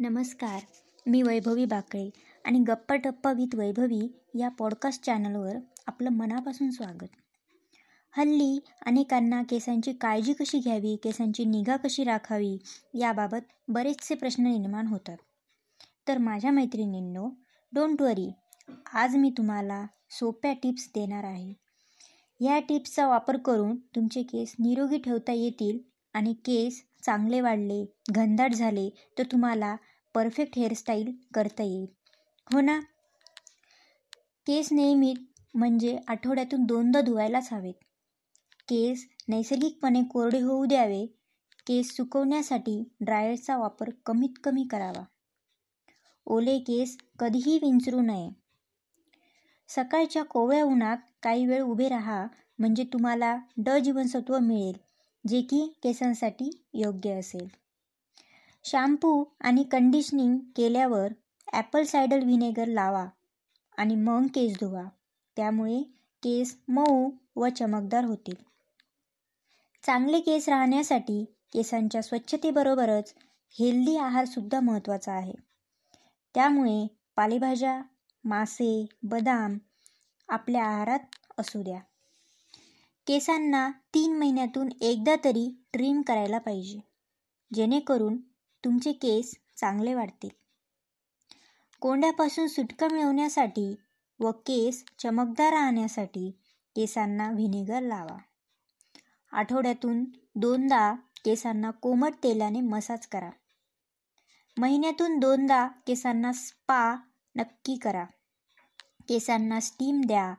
नमस्कार मी वैभवी बाकळे आणि गप्पा टप्पा विथ वैभवी या पॉडकास्ट चॅनलवर आपलं मनापासून स्वागत. हल्ली अनेकांना केसांची काळजी कशी घ्यावी केसांची निगा कशी राखावी याबाबत बरेचसे प्रश्न निर्माण होतात. तर माझ्या मैत्रिणींनो डोंट वरी आज मी तुम्हाला सोप्या टिप्स देणार आहे. या टिप्सचा वापर करून तुमचे केस निरोगी ठेवता येतील आणि केस चांगले वाढले घनदाट झाले तर तुम्हाला परफेक्ट हेअरस्टाईल करता येईल. हो ना? केस नेहमीत म्हणजे आठवड्यातून दोनदा धुवायलाच हवेत. केस नैसर्गिकपणे कोरडे होऊ द्यावे. केस सुकवण्यासाठी ड्रायरचा वापर कमीत कमी करावा. ओले केस कधीही विंचरू नये. सकाळच्या कोवळ्या उन्हात काही वेळ उभे राहा म्हणजे तुम्हाला ड जीवनसत्व मिळेल जे की केसांसाठी योग्य असेल. शॅम्पू आणि कंडिशनिंग केल्यावर ॲपल सायडर व्हिनेगर लावा आणि मग केस धुवा. त्यामुळे केस मऊ व चमकदार होतील. चांगले केस राहण्यासाठी केसांच्या स्वच्छतेबरोबरच हेल्दी आहारसुद्धा महत्त्वाचा आहे. त्यामुळे पालेभाज्या मासे बदाम आपल्या आहारात असू द्या. केसांना तीन महिन्यातून एकदा तरी ट्रिम करायला पाहिजे. जेणेकरून तुमचे केस चांगले वाढतील. कोंड्यापासून सुटका मिळवण्यासाठी व केस चमकदार राहण्यासाठी केसांना व्हिनेगर लावा. आठवड्यातून दोनदा केसांना कोमट तेलाने मसाज करा. महिन्यातून दोनदा केसांना स्पा नक्की करा. केसांना स्टीम द्या.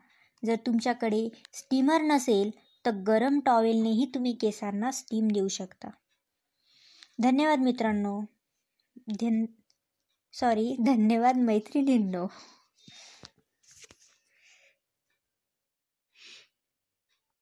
जर तुमच्याकडे स्टीमर नसेल तर गरम टॉवेलनेही तुम्ही केसांना स्टीम देऊ शकता. धन्यवाद मित्रांनो. धन सॉरी धन्यवाद मैत्रिणींनो.